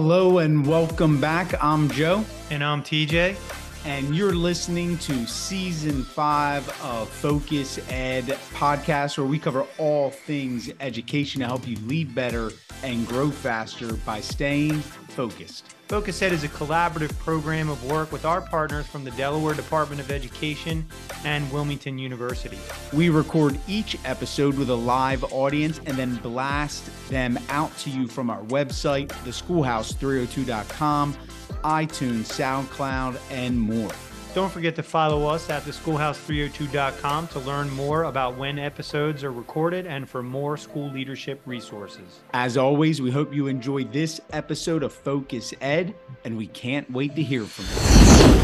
Hello and welcome back. I'm Joe. And I'm TJ. And you're listening to season five of Focus Ed podcast, where we cover all things education to help you lead better and grow faster by staying focused. Focus Ed is a collaborative program of work with our partners from the Delaware Department of Education and Wilmington University. We record each episode with a live audience and then blast them out to you from our website, theschoolhouse302.com, iTunes, SoundCloud, and more. Don't forget to follow us at theschoolhouse302.com to learn more about when episodes are recorded and for more school leadership resources. As always, we hope you enjoyed this episode of Focus Ed, and we can't wait to hear from you.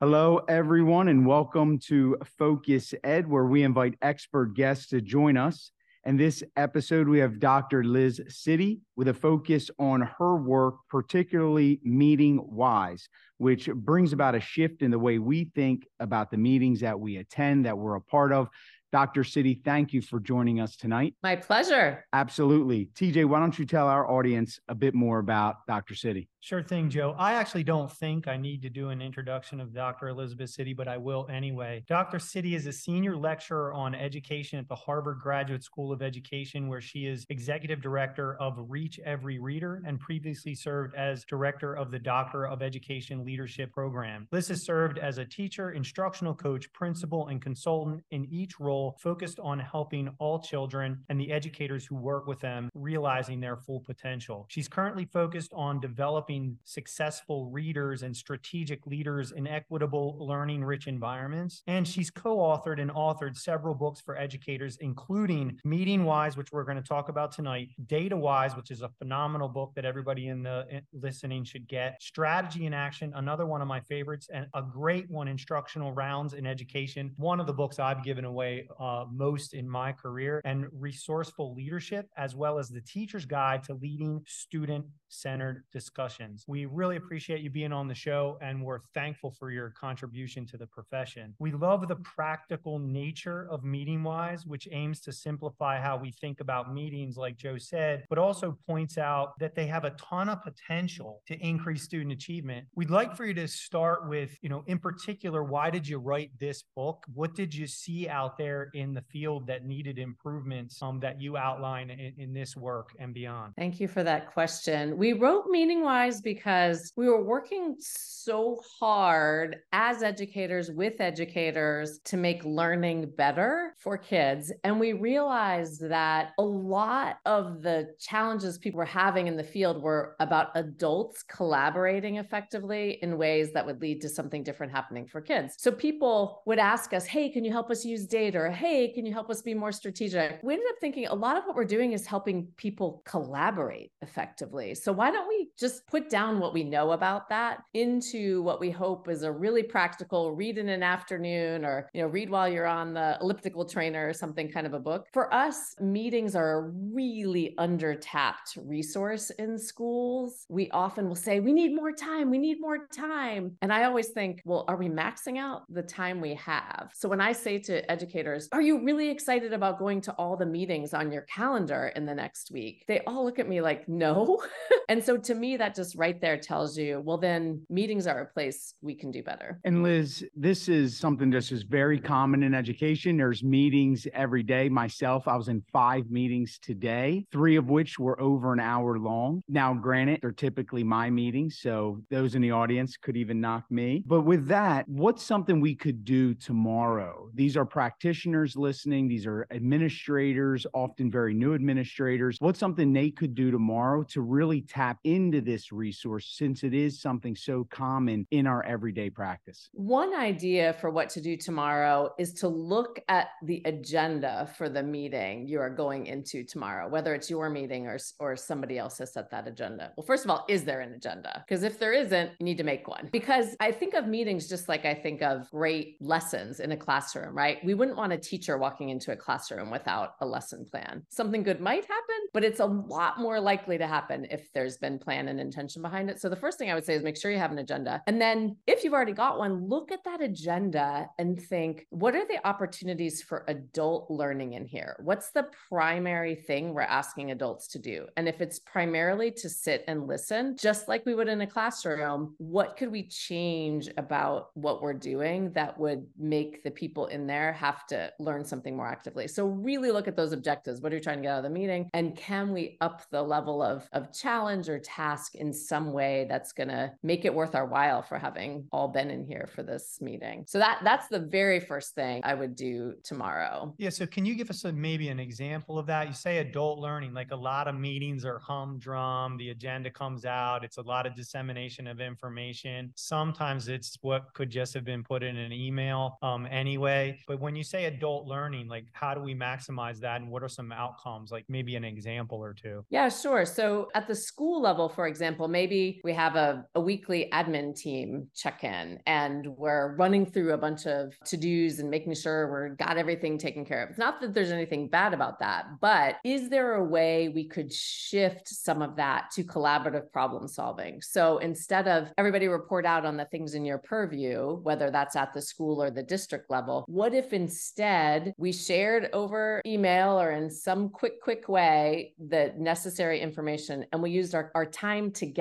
Hello, everyone, and welcome to Focus Ed, where we invite expert guests to join us. And this episode, we have Dr. Liz City with a focus on her work, particularly Meeting Wise, which brings about a shift in the way we think about the meetings that we attend, that we're a part of. Dr. City, thank you for joining us tonight. My pleasure. Absolutely. TJ, why don't you tell our audience a bit more about Dr. City? Sure thing, Joe. I actually don't think I need to do an introduction of Dr. Elizabeth City, but I will anyway. Dr. City is a senior lecturer on education at the Harvard Graduate School of Education, where she is executive director of Reach Every Reader and previously served as director of the Doctor of Education Leadership Program. Liz has served as a teacher, instructional coach, principal, and consultant in each role focused on helping all children and the educators who work with them realizing their full potential. She's currently focused on developing developing successful readers and strategic leaders in equitable, learning rich environments. And she's co authored and authored several books for educators, including Meeting Wise, which we're going to talk about tonight, Data Wise, which is a phenomenal book that everybody in the in listening should get, Strategy in Action, another one of my favorites, and a great one, Instructional Rounds in Education, one of the books I've given away uh, most in my career, and Resourceful Leadership, as well as the Teacher's Guide to Leading Student Centered Discussion questions. We really appreciate you being on the show and we're thankful for your contribution to the profession. We love the practical nature of Meeting Wise, which aims to simplify how we think about meetings, like Joe said, but also points out that they have a ton of potential to increase student achievement. We'd like for you to start with, you know, in particular, why did you write this book? What did you see out there in the field that needed improvements um, that you outline in, in this work and beyond? Thank you for that question. We wrote Meeting Wise because we were working so hard as educators with educators to make learning better for kids. And we realized that a lot of the challenges people were having in the field were about adults collaborating effectively in ways that would lead to something different happening for kids. So people would ask us, Hey, can you help us use data? Or hey, can you help us be more strategic? We ended up thinking a lot of what we're doing is helping people collaborate effectively. So why don't we just put down what we know about that into what we hope is a really practical read in an afternoon or you know read while you're on the elliptical trainer or something kind of a book. For us meetings are a really under tapped resource in schools. We often will say we need more time we need more time. And i always think well are we maxing out the time we have? So when i say to educators are you really excited about going to all the meetings on your calendar in the next week? They all look at me like no. And so to me that just right there tells you, well, then meetings are a place we can do better. And Liz, this is something that's just very common in education. There's meetings every day. Myself, I was in five meetings today, three of which were over an hour long. Now, granted, they're typically my meetings, so those in the audience could even knock me. But with that, what's something we could do tomorrow? These are practitioners listening, these are administrators, often very new administrators. What's something they could do tomorrow to really tap into this resource since it is something so common in our everyday practice? One idea for what to do tomorrow is to look at the agenda for the meeting you are going into tomorrow, whether it's your meeting or, or somebody else has set that agenda. Well, first of all, is there an agenda? Because if there isn't, you need to make one. Because I think of meetings just like I think of great lessons in a classroom, right? We wouldn't want a teacher walking into a classroom without a lesson plan. Something good might happen, but it's a lot more likely to happen if there's been plan and intention intention behind it. So the first thing I would say is make sure you have an agenda. And then if you've already got one, look at that agenda and think, what are the opportunities for adult learning in here? What's the primary thing we're asking adults to do? And if it's primarily to sit and listen, just like we would in a classroom, what could we change about what we're doing that would make the people in there have to learn something more actively? So really look at those objectives. What are you trying to get out of the meeting? And can we up the level of, of challenge or task in some way that's going to make it worth our while for having all been in here for this meeting? So that that's the very first thing I would do tomorrow. Yeah. So can you give us a, maybe an example of that? You say adult learning, like a lot of meetings are humdrum. The agenda comes out. It's a lot of dissemination of information. Sometimes it's what could just have been put in an email um, anyway. But when you say adult learning, like how do we maximize that and what are some outcomes? Like maybe an example or two. Yeah, sure. So at the school level, for example, maybe we have a, a weekly admin team check in and we're running through a bunch of to dos and making sure we're got everything taken care of. It's not that there's anything bad about that, but is there a way we could shift some of that to collaborative problem solving? So instead of everybody report out on the things in your purview, whether that's at the school or the district level, what if instead we shared over email or in some quick, quick way the necessary information and we used our, our time together,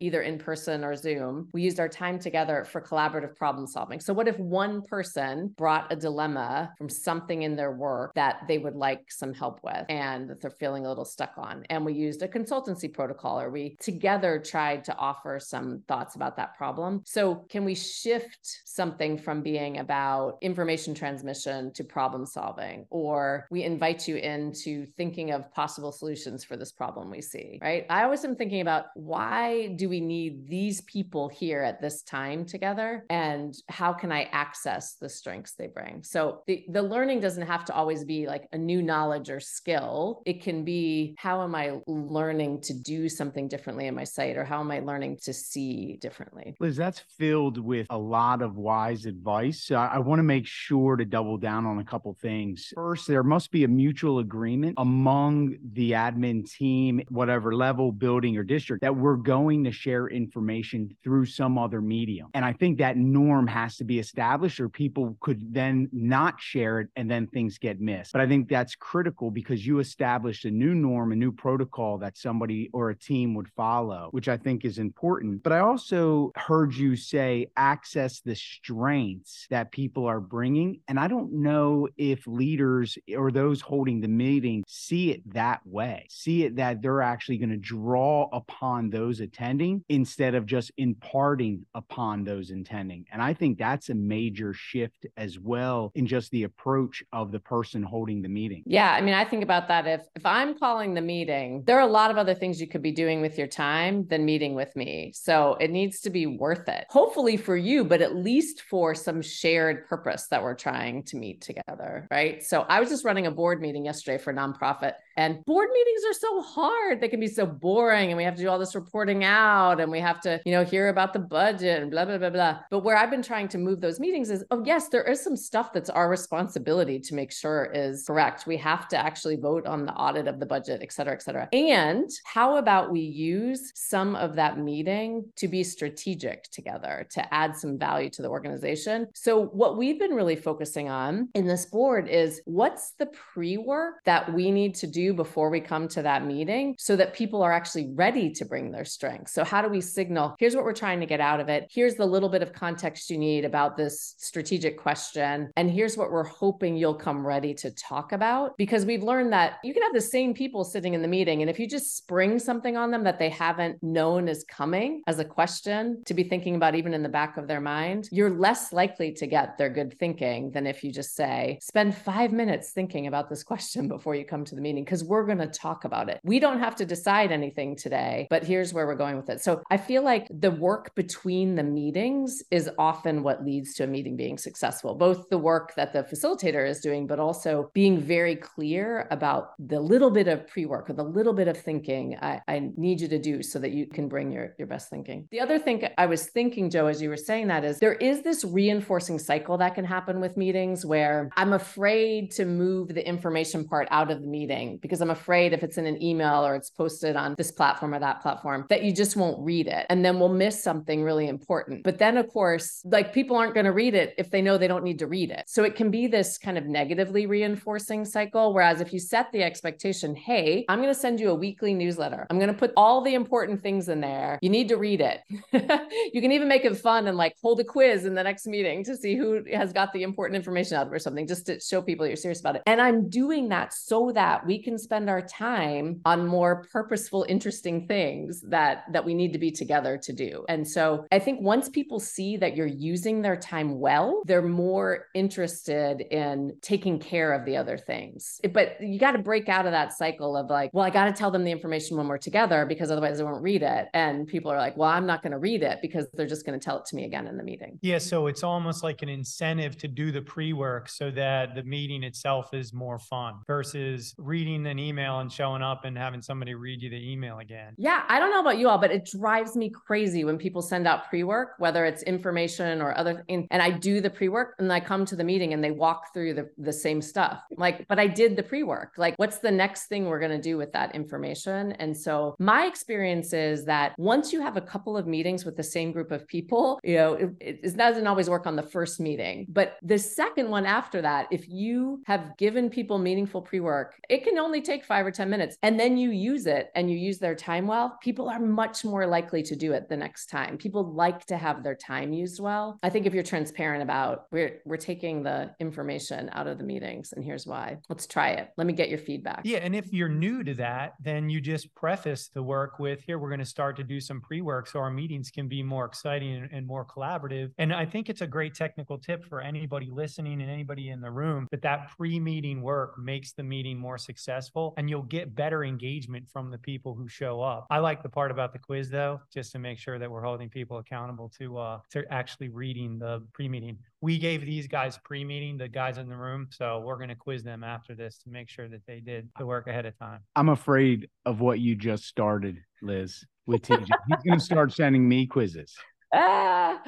either in person or Zoom? We used our time together for collaborative problem solving. So, what if one person brought a dilemma from something in their work that they would like some help with and that they're feeling a little stuck on? And we used a consultancy protocol or we together tried to offer some thoughts about that problem. So, can we shift something from being about information transmission to problem solving? Or we invite you into thinking of possible solutions for this problem we see, right? I always am thinking about why do we need these people here at this time together? And how can I access the strengths they bring? So the, the learning doesn't have to always be like a new knowledge or skill. It can be how am I learning to do something differently in my site or how am I learning to see differently? Liz, that's filled with a lot of wise advice. I, I want to make sure to double down on a couple things. First, there must be a mutual agreement among the admin team, whatever level, building, or district, that we're going to share information through some other medium. And I think that norm has to be established, or people could then not share it and then things get missed. But I think that's critical because you established a new norm, a new protocol that somebody or a team would follow, which I think is important. But I also heard you say access the strengths that people are bringing. And I don't know if leaders or those holding the meeting see it that way, see it that they're actually going to draw upon those attending instead of just imparting upon those intending. And I think that's a major shift as well in just the approach of the person holding the meeting. Yeah, I mean, I think about that if if I'm calling the meeting, there are a lot of other things you could be doing with your time than meeting with me. So it needs to be worth it. Hopefully for you, but at least for some shared purpose that we're trying to meet together, right? So I was just running a board meeting yesterday for a nonprofit and board meetings are so hard. They can be so boring and we have to do all this out and we have to, you know, hear about the budget and blah, blah, blah, blah. But where I've been trying to move those meetings is, oh, yes, there is some stuff that's our responsibility to make sure is correct. We have to actually vote on the audit of the budget, et cetera, et cetera. And how about we use some of that meeting to be strategic together, to add some value to the organization? So what we've been really focusing on in this board is what's the pre-work that we need to do before we come to that meeting so that people are actually ready to bring their strengths. So, how do we signal here's what we're trying to get out of it? Here's the little bit of context you need about this strategic question. And here's what we're hoping you'll come ready to talk about. Because we've learned that you can have the same people sitting in the meeting. And if you just spring something on them that they haven't known is coming as a question to be thinking about, even in the back of their mind, you're less likely to get their good thinking than if you just say, spend five minutes thinking about this question before you come to the meeting because we're going to talk about it. We don't have to decide anything today, but here's where we're going with it. So I feel like the work between the meetings is often what leads to a meeting being successful, both the work that the facilitator is doing, but also being very clear about the little bit of pre work or the little bit of thinking I, I need you to do so that you can bring your, your best thinking. The other thing I was thinking, Joe, as you were saying that is there is this reinforcing cycle that can happen with meetings where I'm afraid to move the information part out of the meeting because I'm afraid if it's in an email or it's posted on this platform or that platform, form that you just won't read it. And then we'll miss something really important. But then, of course, like people aren't going to read it if they know they don't need to read it. So it can be this kind of negatively reinforcing cycle. Whereas if you set the expectation, hey, I'm going to send you a weekly newsletter, I'm going to put all the important things in there. You need to read it. you can even make it fun and like hold a quiz in the next meeting to see who has got the important information out of it or something, just to show people you're serious about it. And I'm doing that so that we can spend our time on more purposeful, interesting things that that we need to be together to do. And so I think once people see that you're using their time well, they're more interested in taking care of the other things. But you got to break out of that cycle of like, well, I got to tell them the information when we're together because otherwise they won't read it. And people are like, well, I'm not going to read it because they're just going to tell it to me again in the meeting. Yeah. So it's almost like an incentive to do the pre work so that the meeting itself is more fun versus reading an email and showing up and having somebody read you the email again. Yeah. I don't know about you all, but it drives me crazy when people send out pre work, whether it's information or other, and I do the pre work and I come to the meeting and they walk through the, the same stuff. Like, but I did the pre work. Like, what's the next thing we're going to do with that information? And so my experience is that once you have a couple of meetings with the same group of people, you know, it, it doesn't always work on the first meeting, but the second one after that, if you have given people meaningful pre work, it can only take five or 10 minutes and then you use it and you use their time well, people are much more likely to do it the next time. People like to have their time used well. I think if you're transparent about we're we're taking the information out of the meetings and here's why. Let's try it. Let me get your feedback. Yeah, and if you're new to that, then you just preface the work with here we're going to start to do some pre-work so our meetings can be more exciting and, and more collaborative. And I think it's a great technical tip for anybody listening and anybody in the room that that pre-meeting work makes the meeting more successful and you'll get better engagement from the people who show up. I like the part about the quiz though, just to make sure that we're holding people accountable to uh to actually reading the pre-meeting. We gave these guys pre-meeting, the guys in the room, so we're going to quiz them after this to make sure that they did the work ahead of time. I'm afraid of what you just started, Liz, with TJ. He's going to start sending me quizzes. Ah,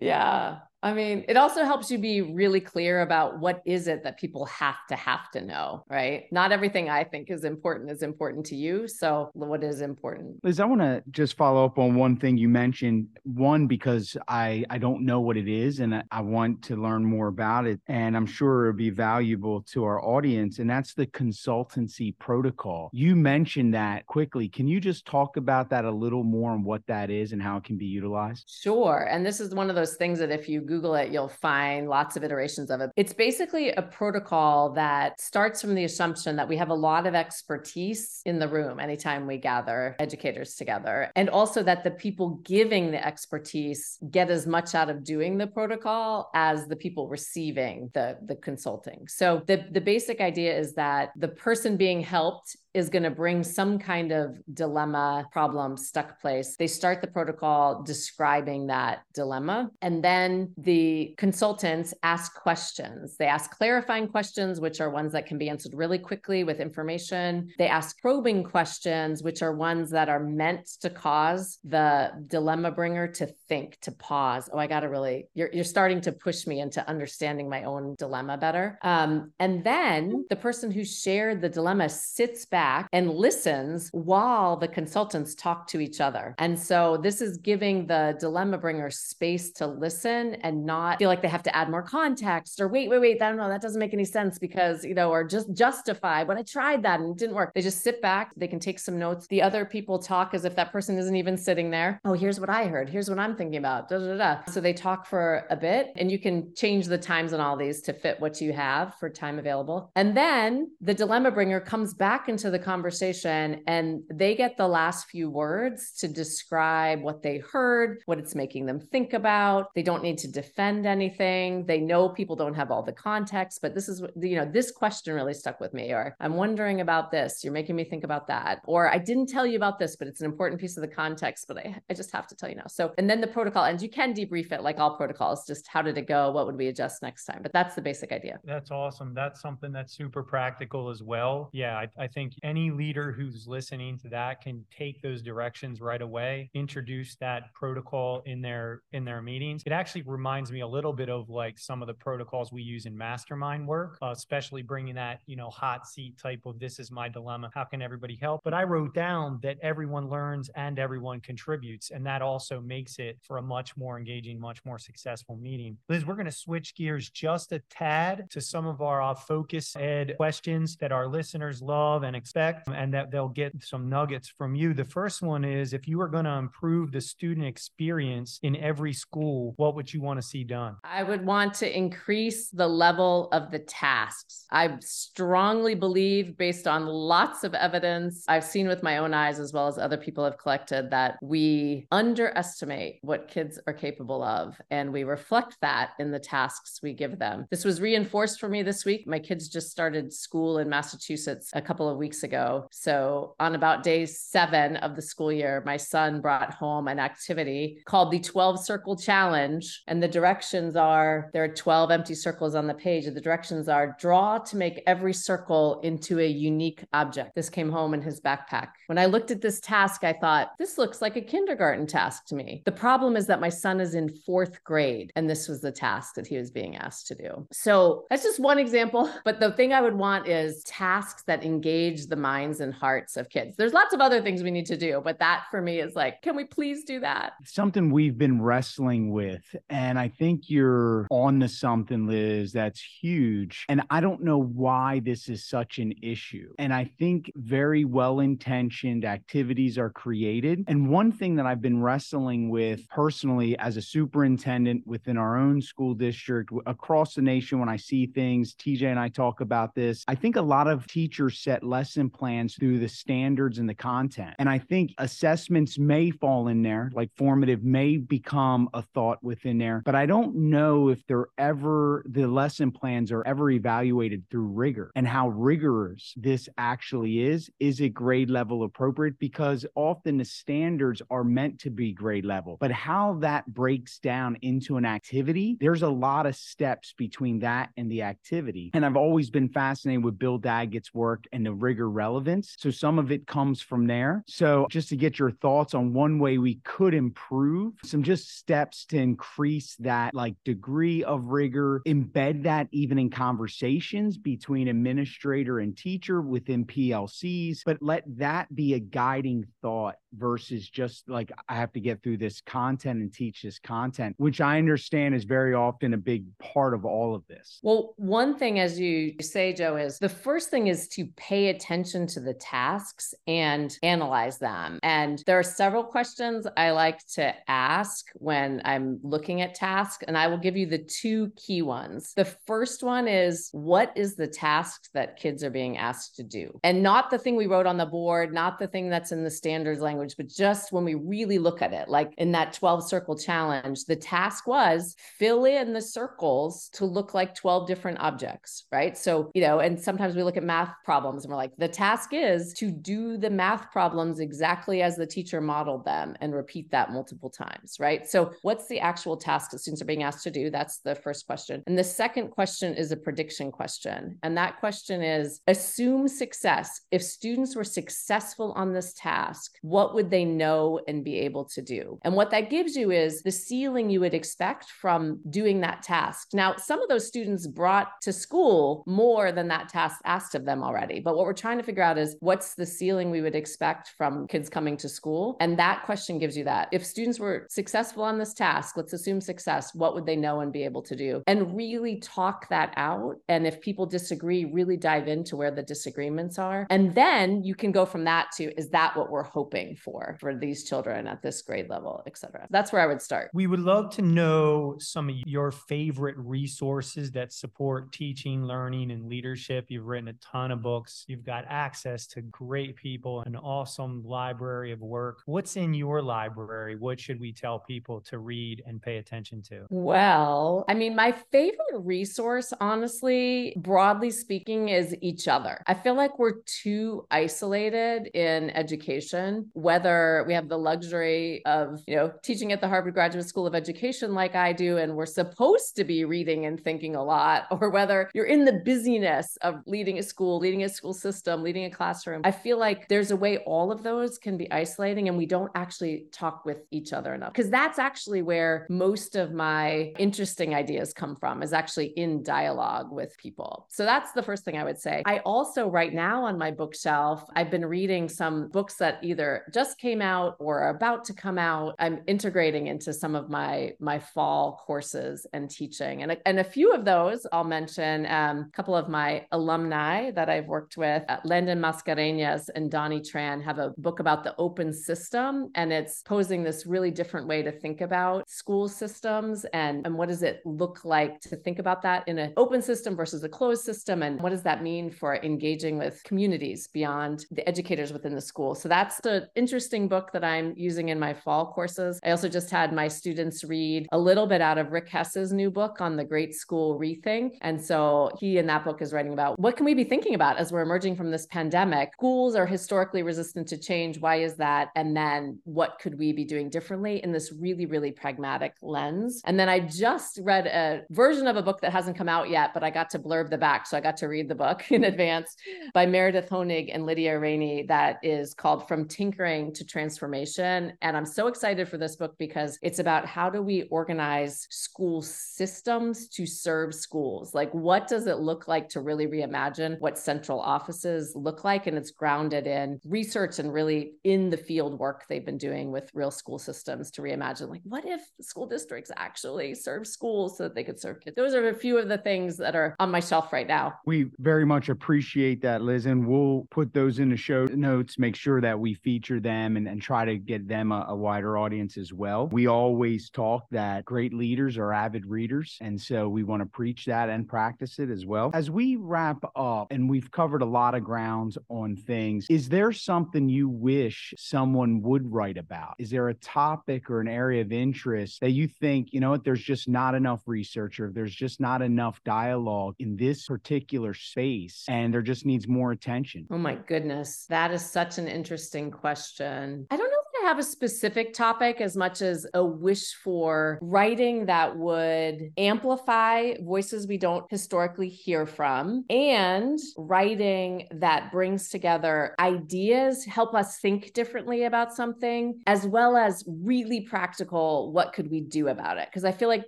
yeah. I mean, it also helps you be really clear about what is it that people have to have to know, right? Not everything I think is important is important to you. So, what is important? Liz, I want to just follow up on one thing you mentioned. One, because I I don't know what it is, and I, I want to learn more about it, and I'm sure it'll be valuable to our audience. And that's the consultancy protocol. You mentioned that quickly. Can you just talk about that a little more and what that is and how it can be utilized? Sure. And this is one of those things that if you Google it, you'll find lots of iterations of it. It's basically a protocol that starts from the assumption that we have a lot of expertise in the room anytime we gather educators together. And also that the people giving the expertise get as much out of doing the protocol as the people receiving the, the consulting. So the, the basic idea is that the person being helped is going to bring some kind of dilemma, problem, stuck place. They start the protocol describing that dilemma. And then the consultants ask questions. They ask clarifying questions, which are ones that can be answered really quickly with information. They ask probing questions, which are ones that are meant to cause the dilemma bringer to think, to pause. Oh, I got to really, you're, you're starting to push me into understanding my own dilemma better. Um, and then the person who shared the dilemma sits back back and listens while the consultants talk to each other. And so this is giving the dilemma bringer space to listen and not feel like they have to add more context or wait, wait, wait, I don't know, that doesn't make any sense because, you know, or just justify, when I tried that and it didn't work. They just sit back, they can take some notes. The other people talk as if that person isn't even sitting there. Oh, here's what I heard. Here's what I'm thinking about. Da, da, da. So they talk for a bit and you can change the times on all these to fit what you have for time available. And then the dilemma bringer comes back into the conversation and they get the last few words to describe what they heard, what it's making them think about. They don't need to defend anything. They know people don't have all the context, but this is, you know, this question really stuck with me. Or I'm wondering about this. You're making me think about that. Or I didn't tell you about this, but it's an important piece of the context, but I, I just have to tell you now. So, and then the protocol, and you can debrief it like all protocols, just how did it go? What would we adjust next time? But that's the basic idea. That's awesome. That's something that's super practical as well. Yeah, I, I think any leader who's listening to that can take those directions right away, introduce that protocol in their in their meetings. It actually reminds me a little bit of like some of the protocols we use in mastermind work, uh, especially bringing that, you know, hot seat type of this is my dilemma. How can everybody help? But I wrote down that everyone learns and everyone contributes. And that also makes it for a much more engaging, much more successful meeting. Liz, we're going to switch gears just a tad to some of our uh, focus ed questions that our listeners love and expect, and that they'll get some nuggets from you. The first one is if you were going to improve the student experience in every school, what would you want to see done? I would want to increase the level of the tasks. I strongly believe, based on lots of evidence I've seen with my own eyes, as well as other people have collected, that we underestimate what kids are capable of. And we reflect that in the tasks we give them. This was reinforced for me this week. My kids just started school in Massachusetts a couple of weeks ago. So, on about day seven of the school year, my son brought home an activity called the 12 Circle Challenge. And the directions are there are 12 empty circles on the page. And the directions are draw to make every circle into a unique object. This came home in his backpack. When I looked at this task, I thought, this looks like a kindergarten task to me. The problem is that my son is in fourth grade, and this was the task that he was being asked to do. So that's just one example. But the thing I would want is tasks that engage the minds and hearts of kids. There's lots of other things we need to do, but that for me is like, can we please do that? Something we've been wrestling with. And I think you're on to something, Liz, that's huge. And I don't know why this is such an issue. And I think very well intentioned activities are created. And one thing that I've been wrestling with personally as a superintendent within our own school district across the nation, when I see things, TJ and I talk about this, I think a lot of teachers set lesson plans through the standards and the content. And I think assessments may fall in there, like formative may become a thought within there, but I don't know if they're ever, the lesson plans are ever evaluated through rigor and how rigorous this actually is. Is it grade level appropriate? Because often the standards are meant to be grade level, but how that breaks down into an activity, there's a lot of steps between that and the activity. And I've always been fascinated with Bill Daggett's work and the rigor relevance. So some of it comes from there. So just to get your thoughts on one way we could improve, some just steps to increase that like degree of rigor, embed that even in conversations between administrator and teacher within PLCs, but let that be a guiding thought versus just like I have to get through this content and teach this content, which I understand is very often a big part of all of this. Well, one thing, as you say, Joe, is the first thing is to pay attention to the tasks and analyze them. And there are several questions I like to ask when I'm looking at tasks, and I will give you the two key ones. The first one is what is the task that kids are being asked to do? And not the thing we wrote on the board, not the thing that's in the standards language, but just when we really look at it, like in that 12 circle challenge, the task was fill in the circles to look like 12 different objects, right? So, you know, and sometimes we look at math problems and we're like, the task is to do the math problems exactly as the teacher modeled them and repeat that multiple times, right? So, what's the actual task that students are being asked to do? That's the first question. And the second question is a prediction question. And that question is assume success. If students were successful on this task, what would they know and be able to do? And what that gives you is the ceiling you would expect from doing that task. Now, some of those students brought to school more than that task asked of them already. But what we're trying to figure out is what's the ceiling we would expect from kids coming to school? And that question gives you that. If students were successful on this task, let's assume success, what would they know and be able to do? And really talk that out. And if people disagree, really dive into where the disagreements are. And then you can go from that to is that what we're hoping for for these children at this grade level, et cetera. That's where I would start. We would love to know some of your favorite resources that support teaching, learning, and leadership. You've written a ton of books. You've got access to great people, an awesome library of work. What's in your library? What should we tell people to read and pay attention to? Well, I mean, my favorite resource, honestly, broadly speaking, is each other. I feel like we're too isolated in education when whether we have the luxury of, you know, teaching at the Harvard Graduate School of Education like I do, and we're supposed to be reading and thinking a lot, or whether you're in the busyness of leading a school, leading a school system, leading a classroom. I feel like there's a way all of those can be isolating and we don't actually talk with each other enough. Because that's actually where most of my interesting ideas come from, is actually in dialogue with people. So that's the first thing I would say. I also, right now on my bookshelf, I've been reading some books that either just came out or are about to come out. I'm integrating into some of my my fall courses and teaching, and a, and a few of those I'll mention. Um, a couple of my alumni that I've worked with, uh, Landon Mascareñaz and Doannie Tran, have a book about the open system, and it's posing this really different way to think about school systems and and what does it look like to think about that in an open system versus a closed system, and what does that mean for engaging with communities beyond the educators within the school. So that's the interesting book that I'm using in my fall courses. I also just had my students read a little bit out of Rick Hess's new book on the Great School Rethink. And so he in that book is writing about what can we be thinking about as we're emerging from this pandemic? Schools are historically resistant to change. Why is that? And then what could we be doing differently in this really, really pragmatic lens? And then I just read a version of a book that hasn't come out yet, but I got to blurb the back. So I got to read the book in advance by Meredith Honig and Lydia Rainey that is called From Tinkering to Transformation. And I'm so excited for this book because it's about how do we organize school systems to serve schools? Like, what does it look like to really reimagine what central offices look like? And it's grounded in research and really in the field work they've been doing with real school systems to reimagine, like, what if school districts actually serve schools so that they could serve kids? Those are a few of the things that are on my shelf right now. We very much appreciate that, Liz, and we'll put those in the show notes, make sure that we feature them and, and try to get them a, a wider audience as well. We always talk that great leaders are avid readers. And so we want to preach that and practice it as well. As we wrap up, and we've covered a lot of grounds on things, is there something you wish someone would write about? Is there a topic or an area of interest that you think, you know what, there's just not enough research or there's just not enough dialogue in this particular space and there just needs more attention? Oh my goodness. That is such an interesting question. I don't know have a specific topic as much as a wish for writing that would amplify voices we don't historically hear from and writing that brings together ideas, help us think differently about something, as well as really practical what could we do about it? Because I feel like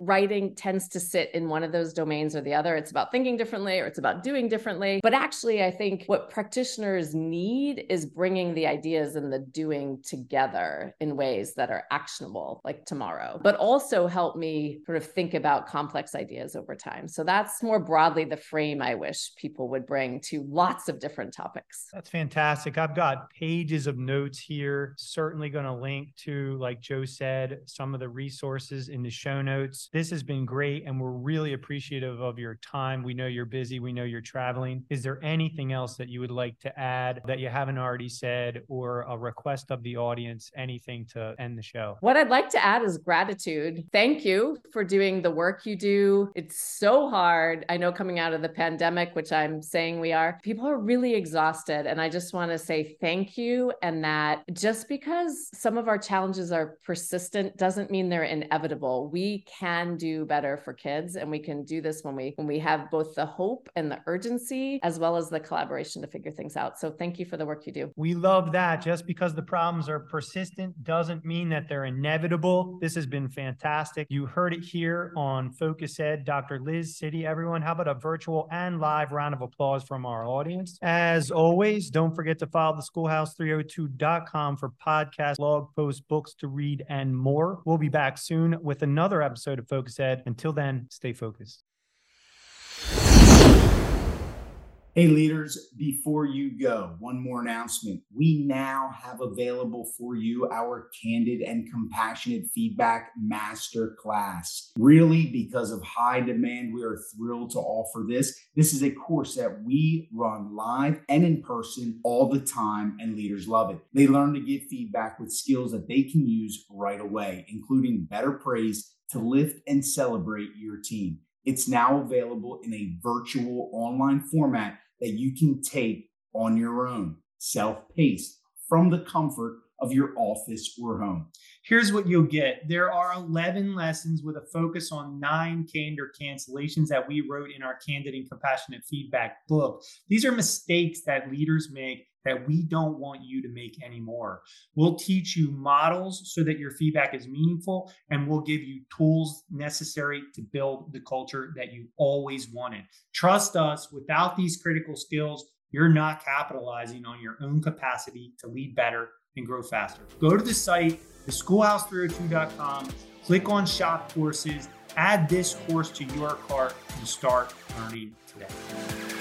writing tends to sit in one of those domains or the other. It's about thinking differently or it's about doing differently. But actually, I think what practitioners need is bringing the ideas and the doing together together in ways that are actionable, like tomorrow, but also help me sort of think about complex ideas over time. So that's more broadly the frame I wish people would bring to lots of different topics. That's fantastic. I've got pages of notes here. Certainly going to link to, like Joe said, some of the resources in the show notes. This has been great, and we're really appreciative of your time. We know you're busy, we know you're traveling. Is there anything else that you would like to add that you haven't already said, or a request of the audience? Anything to end the show. What I'd like to add is gratitude. Thank you for doing the work you do. It's so hard. I know coming out of the pandemic, which I'm saying we are, people are really exhausted. And I just want to say thank you. And that just because some of our challenges are persistent doesn't mean they're inevitable. We can do better for kids and we can do this when we when we have both the hope and the urgency as well as the collaboration to figure things out. So thank you for the work you do. We love that. Just because the problems are persistent consistent doesn't mean that they're inevitable. This has been fantastic. You heard it here on Focus Ed, Dr. Liz City. Everyone, how about a virtual and live round of applause from our audience? As always, don't forget to follow the schoolhouse302.com for podcasts, blog posts, books to read, and more. We'll be back soon with another episode of Focus Ed. Until then, stay focused. Hey, leaders, before you go, one more announcement. We now have available for you our candid and compassionate feedback master class. Really, because of high demand, we are thrilled to offer this. This is a course that we run live and in person all the time, and leaders love it. They learn to give feedback with skills that they can use right away, including better praise to lift and celebrate your team. It's now available in a virtual online format that you can take on your own, self paced, from the comfort of your office or home. Here's what you'll get there are 11 lessons with a focus on nine candor cancellations that we wrote in our Candid and Compassionate Feedback book. These are mistakes that leaders make that we don't want you to make anymore. We'll teach you models so that your feedback is meaningful, and we'll give you tools necessary to build the culture that you always wanted. Trust us, without these critical skills, you're not capitalizing on your own capacity to lead better and grow faster. Go to the site, theschoolhouse302.com, click on shop courses, add this course to your cart, and start learning today.